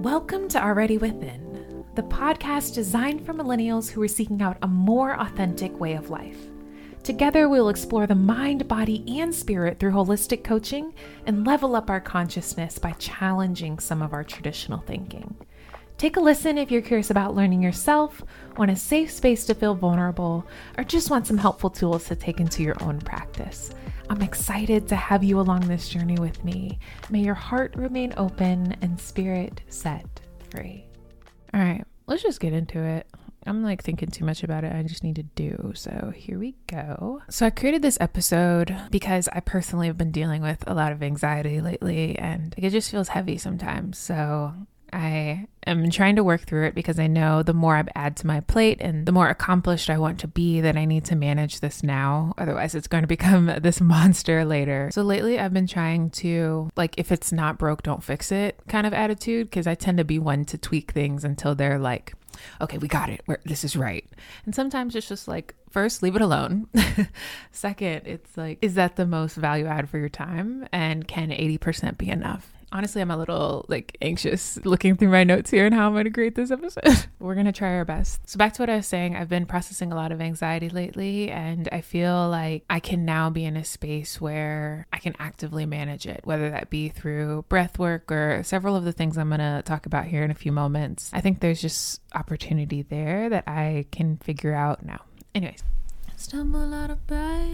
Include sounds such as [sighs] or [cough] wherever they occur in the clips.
Welcome to Already Within, the podcast designed for millennials who are seeking out a more authentic way of life. Together, we'll explore the mind, body, and spirit through holistic coaching and level up our consciousness by challenging some of our traditional thinking. Take a listen if you're curious about learning yourself, want a safe space to feel vulnerable, or just want some helpful tools to take into your own practice. I'm excited to have you along this journey with me. May your heart remain open and spirit set free. All right, let's just get into it. I'm like thinking too much about it. I just need to do. So here we go. So I created this episode because I personally have been dealing with a lot of anxiety lately and it just feels heavy sometimes. So I am trying to work through it because I know the more I add to my plate and the more accomplished I want to be, that I need to manage this now. Otherwise, it's going [laughs] to become this monster later. So lately, I've been trying to, like, if it's not broke, don't fix it kind of attitude because I tend to be one to tweak things until they're like, okay, we got it. We're, this is right. And sometimes it's just like, first, leave it alone. [laughs] Second, it's like, is that the most value add for your time? And can 80% be enough? Honestly, I'm a little like anxious looking through my notes here and how am I'm going to create this episode. [laughs] We're going to try our best. So, back to what I was saying, I've been processing a lot of anxiety lately, and I feel like I can now be in a space where I can actively manage it, whether that be through breath work or several of the things I'm going to talk about here in a few moments. I think there's just opportunity there that I can figure out now. Anyways, stumble out of bed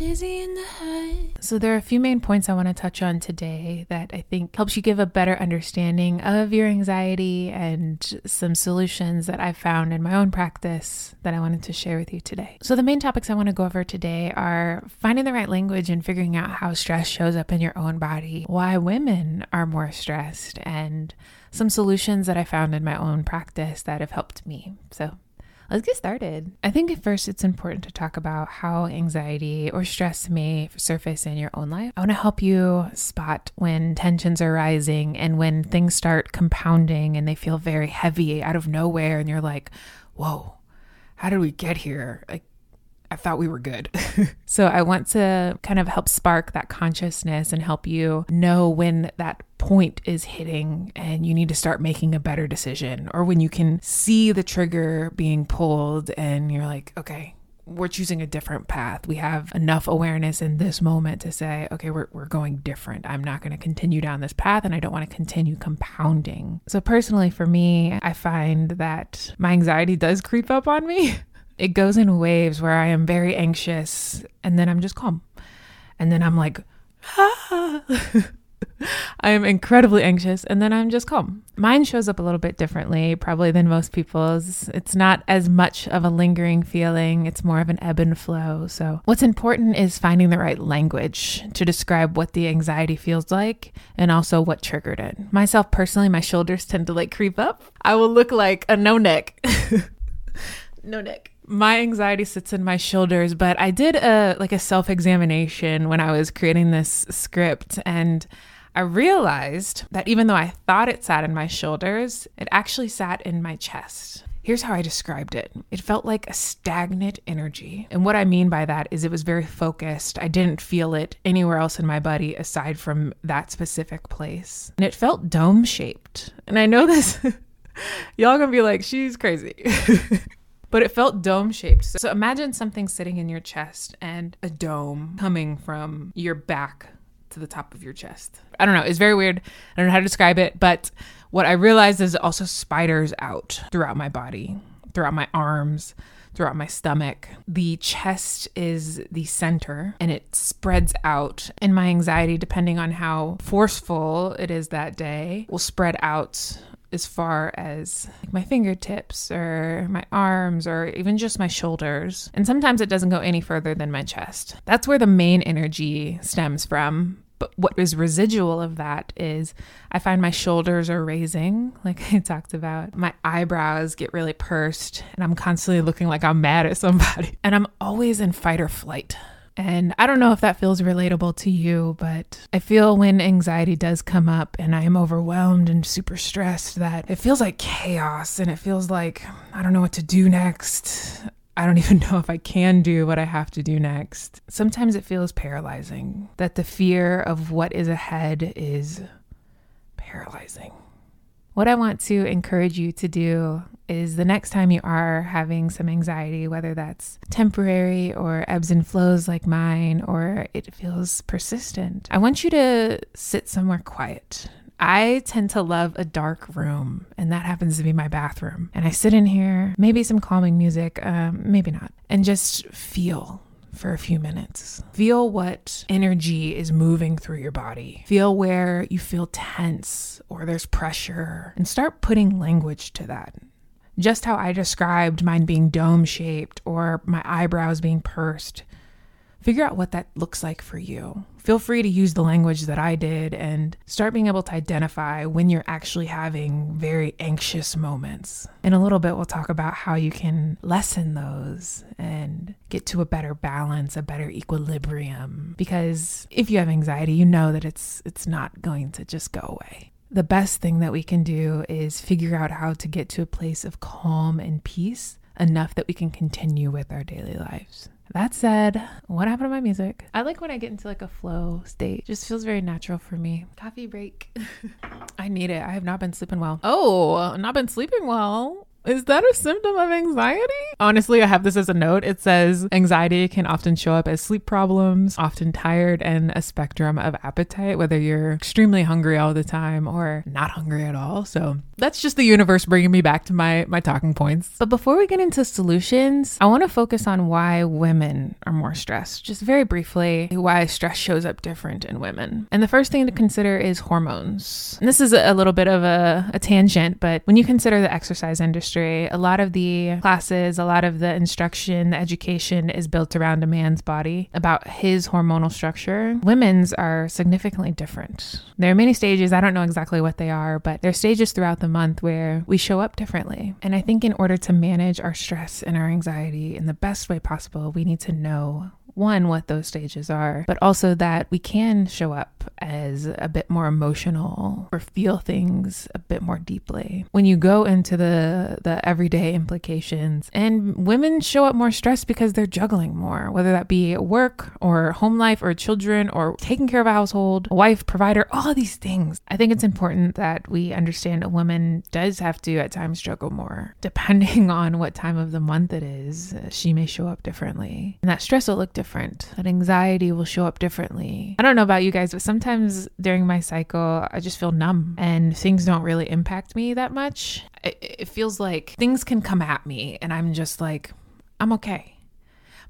dizzy in the head. So, there are a few main points I want to touch on today that I think helps you give a better understanding of your anxiety and some solutions that I've found in my own practice that I wanted to share with you today. So, the main topics I want to go over today are finding the right language and figuring out how stress shows up in your own body, why women are more stressed, and some solutions that I found in my own practice that have helped me. So, Let's get started. I think at first it's important to talk about how anxiety or stress may surface in your own life. I want to help you spot when tensions are rising and when things start compounding and they feel very heavy out of nowhere, and you're like, whoa, how did we get here? Like, I thought we were good. [laughs] so I want to kind of help spark that consciousness and help you know when that point is hitting and you need to start making a better decision or when you can see the trigger being pulled and you're like, okay, we're choosing a different path. We have enough awareness in this moment to say, okay, we're, we're going different. I'm not going to continue down this path and I don't want to continue compounding. So, personally, for me, I find that my anxiety does creep up on me. [laughs] It goes in waves where I am very anxious and then I'm just calm. And then I'm like, ah. [laughs] I am incredibly anxious and then I'm just calm. Mine shows up a little bit differently, probably than most people's. It's not as much of a lingering feeling, it's more of an ebb and flow. So, what's important is finding the right language to describe what the anxiety feels like and also what triggered it. Myself personally, my shoulders tend to like creep up. I will look like a no neck. [laughs] no neck my anxiety sits in my shoulders, but I did a like a self-examination when I was creating this script and I realized that even though I thought it sat in my shoulders, it actually sat in my chest. Here's how I described it it felt like a stagnant energy. And what I mean by that is it was very focused. I didn't feel it anywhere else in my body aside from that specific place. And it felt dome shaped. And I know this, [laughs] y'all gonna be like, she's crazy. [laughs] but it felt dome shaped. So imagine something sitting in your chest and a dome coming from your back to the top of your chest. I don't know. It's very weird. I don't know how to describe it, but what I realized is also spiders out throughout my body, throughout my arms, throughout my stomach. The chest is the center and it spreads out. And my anxiety, depending on how forceful it is that day, will spread out as far as like my fingertips or my arms or even just my shoulders. And sometimes it doesn't go any further than my chest. That's where the main energy stems from. But what is residual of that is I find my shoulders are raising, [laughs] like I talked about. My eyebrows get really pursed, and I'm constantly looking like I'm mad at somebody. [laughs] And I'm always in fight or flight. And I don't know if that feels relatable to you, but I feel when anxiety does come up and I am overwhelmed and super stressed that it feels like chaos and it feels like I don't know what to do next. I don't [laughs] even know if I can do what I have to do next. Sometimes it feels paralyzing that the fear of what is ahead is paralyzing. What I want to encourage you to do is the next time you are having some anxiety, whether that's temporary or ebbs and flows like mine, or it feels persistent, I want you to sit somewhere quiet. I tend to love a dark room, and that happens to be my bathroom. And I sit in here, maybe some calming music, um, maybe not, and just feel for a few minutes. Feel what energy is moving through your body. Feel where you feel tense or there's pressure, and start putting language to that just how I described mine being dome shaped or my eyebrows being pursed. Figure out what that looks like for you. Feel free to use the language that I did and start being able to identify when you're actually having very anxious moments. In a little bit, we'll talk about how you can lessen those and get to a better balance, a better equilibrium. Because if you have anxiety, you know that it's it's not going to just go away the best thing that we can do is figure out how to get to a place of calm and peace enough that we can continue with our daily lives. That said, what happened to my music? I like when I get into like a flow state. It just feels very natural for me. Coffee break. [laughs] I need it. I have not been sleeping well. Oh, not been sleeping well. Is that a symptom of anxiety? Honestly, I have this as a note. It says anxiety can often show up as sleep problems, often tired, and a spectrum of appetite, whether you're extremely hungry all the time or not hungry at all. So that's just the universe bringing me back to my, my talking points. But before we get into solutions, I want to focus on why women are more stressed. Just very briefly, why stress shows up different in women. And the first thing to consider is hormones. And this is a little bit of a, a tangent, but when you consider the exercise industry, a lot of the classes, a lot of the instruction, the education is built around a man's body, about his hormonal structure. Women's are significantly different. There are many stages, I don't know exactly what they are, but there are stages throughout the month where we show up differently. And I think in order to manage our stress and our anxiety in the best way possible, we need to know one, what those stages are, but also that we can show up as a bit more emotional or feel things a bit more deeply. When you go into the the everyday implications, and women show up more stressed because they're juggling more, whether that be at work or home life or children or taking care of a household, wife, provider, all these things. I think it's important that we understand a woman does have to at times struggle more. Depending [laughs] on what time of the month it is, uh, she may show up differently. And that stress will look different. That anxiety will show up differently. I don't know about you guys, but sometimes during my cycle, I just feel numb and things don't really impact me that much. It, it feels like things can come at me and I'm just like, I'm okay.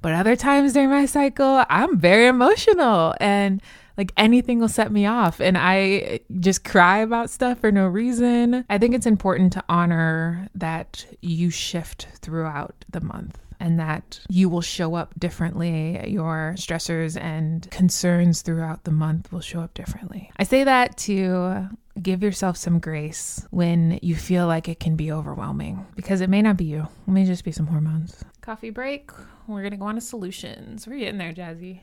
But other times during my cycle, I'm very emotional and like anything will set me off and I just cry about stuff for no reason. I think it's important to honor that you shift throughout the month and that you will show up differently. Your stressors and concerns throughout the month will show up differently. I say that to give yourself some grace when you feel like it can be overwhelming because it may not be you. It may just be some hormones. Coffee break. We're going to go on to solutions. We're getting there, Jazzy.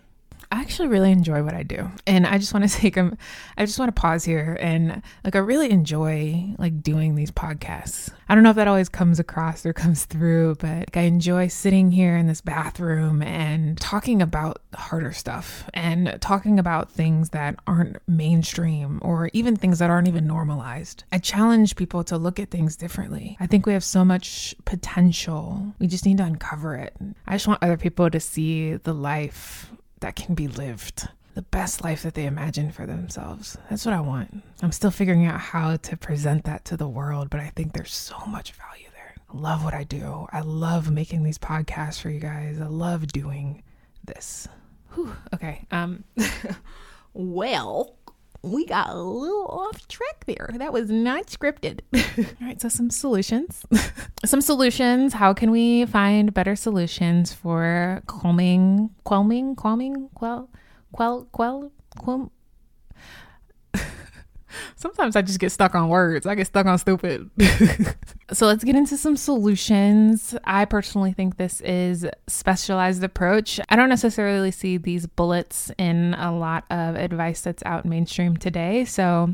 I actually really enjoy what I do. And I just want to [laughs] take i just want to pause here and like I really enjoy like doing these podcasts. I don't know if that always comes across or [laughs] comes through, but like, I enjoy sitting here in this bathroom and talking about harder stuff and talking about things that aren't mainstream or even things that aren't even normalized. I challenge people to look at things differently. I think we have so much potential. We just need to uncover it. I just want other people to see the life that can be lived the best life that they imagine for themselves. That's what I want. I'm still figuring out how to present that to the world, but I think there's so much value there. I love what I do. I love making these podcasts for you guys. I love doing this. Whew. Okay. Um [laughs] well, we got a little off track there. That was not scripted. [laughs] All right, so some solutions. [laughs] some solutions. How can we find better solutions for calming, calming, calming, quell, quell, quell, quell, Sometimes I just get stuck on words. I get stuck on stupid. [laughs] so let's get into some solutions. I personally think this is specialized approach. I don't necessarily see these bullets in a lot of advice that's out mainstream today. So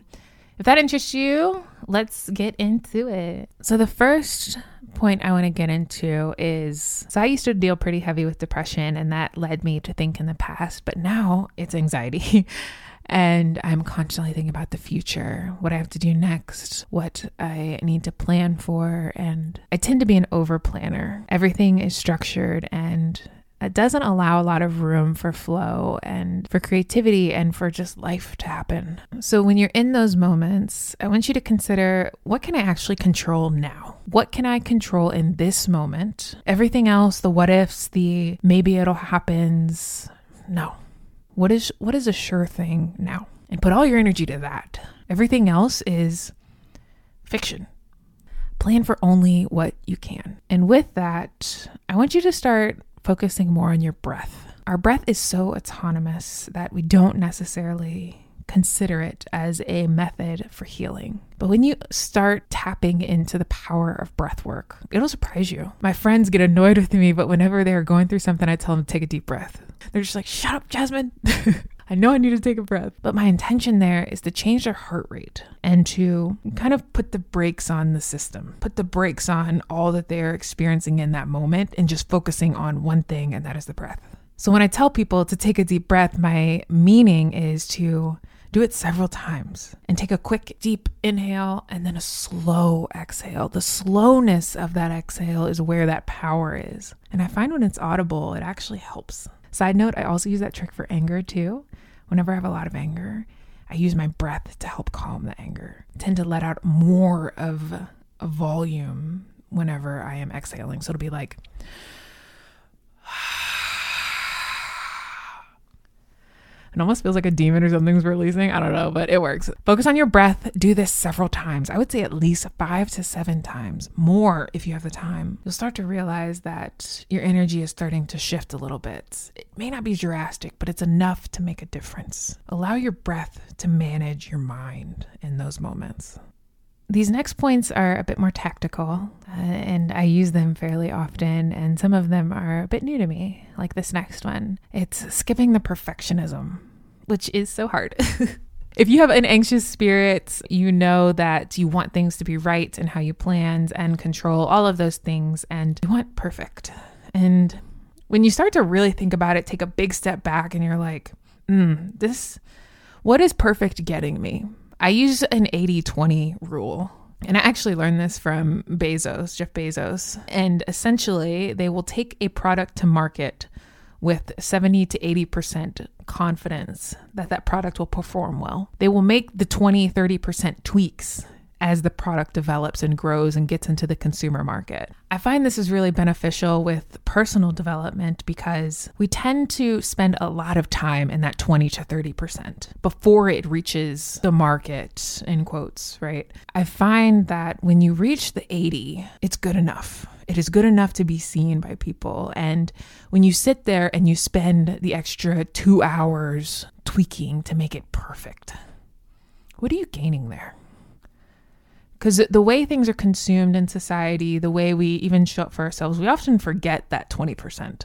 if that interests you, let's get into it. So the first point I want to get into is so I used to deal pretty heavy with depression and that led me to think in the past, but now it's anxiety. [laughs] And I'm constantly thinking about the future, what I have to do next, what I need to plan for. And I tend to be an over planner. Everything is structured and it doesn't allow a lot of room for flow and for creativity and for just life to happen. So when you're in those moments, I want you to consider what can I actually control now? What can I control in this moment? Everything else, the what ifs, the maybe it'll happens, no. What is what is a sure thing now? And put all your energy to that. Everything else is fiction. Plan for only what you can. And with that, I want you to start focusing more on your breath. Our breath is so autonomous that we don't necessarily consider it as a method for healing. But when you start tapping into the power of breath work, it'll surprise you. My friends get annoyed with me, but whenever they're going through something, I tell them to take a deep breath. They're just like, shut up, Jasmine. [laughs] I know I need to take a breath. But my intention there is to change their heart rate and to kind of put the brakes on the system, put the brakes on all that they're experiencing in that moment and just focusing on one thing, and that is the breath. So when I tell people to take a deep breath, my meaning is to do it several times and take a quick, deep inhale and then a slow exhale. The slowness of that exhale is where that power is. And I find when it's audible, it actually helps. Side note, I also use that trick for anger too. Whenever I have a lot of anger, I use my breath to help calm the anger. I tend to let out more of a volume whenever I am exhaling. So it'll be like, It almost feels like a demon or something's releasing. I don't know, but it works. Focus on your breath. Do this several times. I would say at least five to seven times, more if you have the time. You'll start to realize that your energy is starting to shift a little bit. It may not be drastic, but it's enough to make a difference. Allow your breath to manage your mind in those moments. These next points are a bit more tactical, uh, and I use them fairly often, and some of them are a bit new to me, like this next one. It's skipping the perfectionism, which is so hard. [laughs] if you have an anxious spirit, you know that you want things to be right and how you planned and control all of those things, and you want perfect. And when you start to really think about it, take a big step back, and you're like, mm, this, what is perfect getting me? I use an 80 20 rule. And I actually learned this from Bezos, Jeff Bezos. And essentially, they will take a product to market with 70 to 80% confidence that that product will perform well. They will make the 20, 30% tweaks as the product develops and grows and gets into the consumer market. I find this is really beneficial with personal development because we tend to spend a lot of time in that 20 to 30% before it reaches the market, in quotes, right? I find that when you reach the 80, it's good enough. It is good enough to be seen by people. And when you sit there and you spend the extra two hours tweaking to make it perfect, what are you gaining there? Because the way things are consumed in society, the way we even show up for ourselves, we often forget that 20%.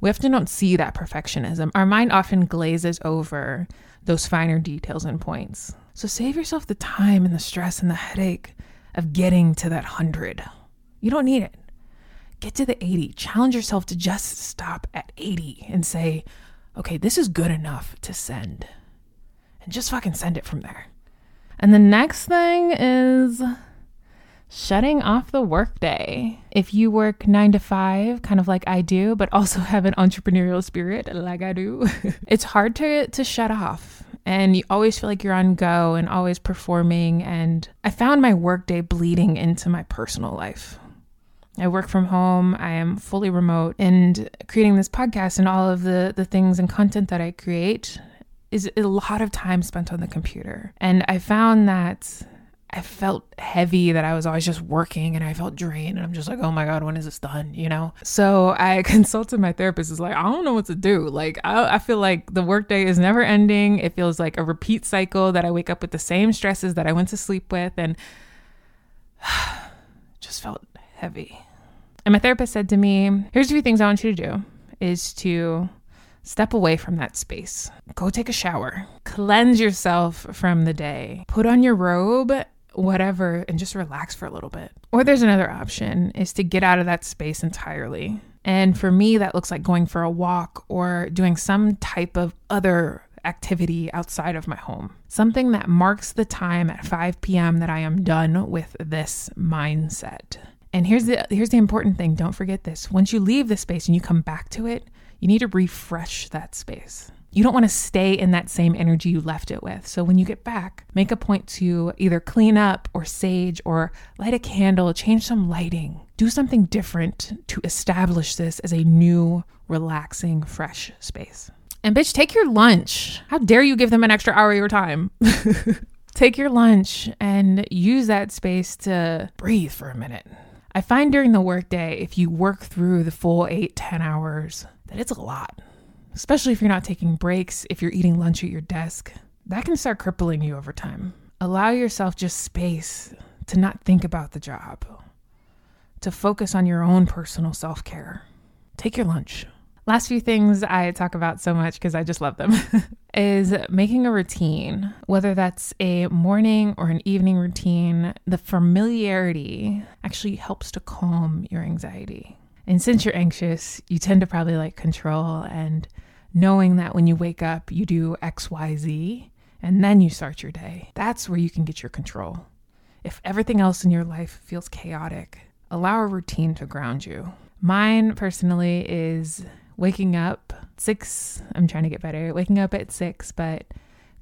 We often don't see that perfectionism. Our mind often glazes over those finer details and points. So save yourself the time and the stress and the headache of getting to that 100. You don't need it. Get to the 80. Challenge yourself to just stop at 80 and say, okay, this is good enough to send. And just fucking send it from there. And the next thing is shutting off the workday. If you work nine to five, kind of like I do, but also [laughs] have an entrepreneurial spirit like I do, [laughs] it's hard to, to shut off. And you always feel like you're on go and always performing. And I found my workday bleeding into my personal life. I work from home. I am fully remote and creating this podcast and all of the, the things and content that I create is a lot of time spent on the computer. And I found that I felt heavy that I was always just working and I felt drained and I'm just like, oh my God, when is this done? You know? So I [laughs] consulted my therapist, is like, I don't know what to do. Like, I, I feel like the workday is never ending. It feels like a repeat cycle that I wake up with the same stresses that I went to sleep with and [sighs] just felt heavy. And my therapist said to me, here's a few things I want you to do is to Step away from that space. Go take a shower. Cleanse yourself from the day. Put on your robe, whatever, and just relax for a little bit. Or there's another option is to get out of that space entirely. And for me, that looks like going for a walk or doing some type of other activity outside of my home. Something that marks the time at 5 p.m. that I am done with this mindset. And here's the here's the important thing, don't forget this. Once you leave the space and you come back to it, you need to refresh that space. You don't want to stay in that same energy you left it with. So when you get back, make a point to either clean up or sage or light a candle, change some lighting, do something different to establish this as a new, relaxing, fresh space. And bitch, take your lunch. How dare you give them an extra hour of your time? [laughs] take your lunch and use that space to breathe for a minute. I find during the workday, if you work through the full eight, 10 hours, that it's a lot especially if you're not taking breaks, if you're eating lunch at your desk. That can start crippling you over time. Allow yourself just space to not think about the job, to focus on your own personal self care. Take your lunch. Last few things I talk about so much because I just love them [laughs] is making a routine, whether that's a morning or an evening routine. The familiarity actually helps to calm your anxiety. And since you're anxious, you tend to probably like control and knowing that when you wake up, you do X, Y, Z, and then you start your day. That's where you can get your control. If everything else in your life feels chaotic, allow a routine to ground you. Mine personally is waking up six. I'm trying to get better. Waking up at six, but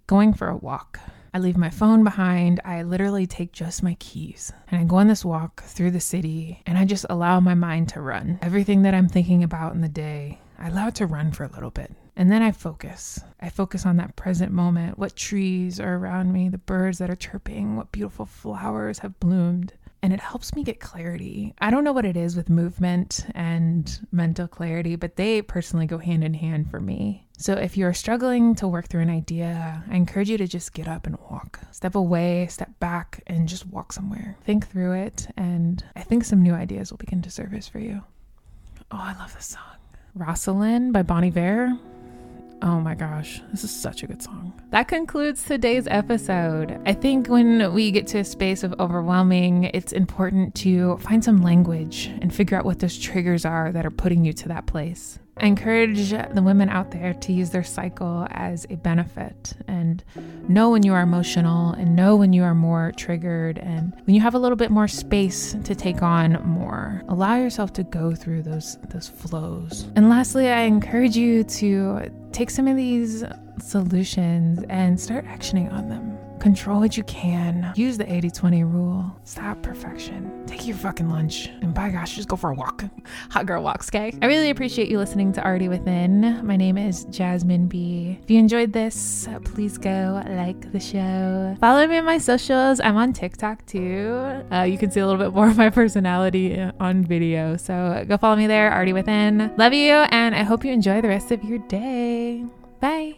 going for a walk. I leave my phone behind. I literally take just my keys and I go on this walk through the city and I just allow my mind to run. Everything that I'm thinking about in the day, I allow it to run for a little bit. And then I focus. I focus on that present moment, what trees are around me, the birds that are chirping, what beautiful flowers have bloomed. And it helps me get clarity. I don't know what it is with movement and mental clarity, but they personally go hand in hand for me. So if you're struggling to work through an idea, I encourage you to just get up and walk. Step away, step back, and just walk somewhere. Think through it, and I think some new ideas will begin to surface for you. Oh, I love this song. Roslyn by Bon Iver. Oh my gosh, this is such a good song. That concludes today's episode. I think when we get to a space of overwhelming, it's important to find some language and figure out what those triggers are that are putting you to that place. I encourage the women out there to use their cycle as a benefit and know when you are emotional and know when you are more triggered and when you have a little bit more space to take on more. Allow yourself to go through those those flows. And lastly, I encourage you to take some of these solutions and start actioning on them. Control what you can. Use the 80 20 rule. Stop perfection. Take your fucking lunch. And by gosh, just go for a walk. [laughs] Hot girl walks, okay? I really appreciate you listening to Already Within. My name is Jasmine B. If you enjoyed this, please go like the show. Follow me on my socials. I'm on TikTok too. Uh, you can see a little bit more of my personality on video. So go follow me there, Already Within. Love you, and I hope you enjoy the rest of your day. Bye.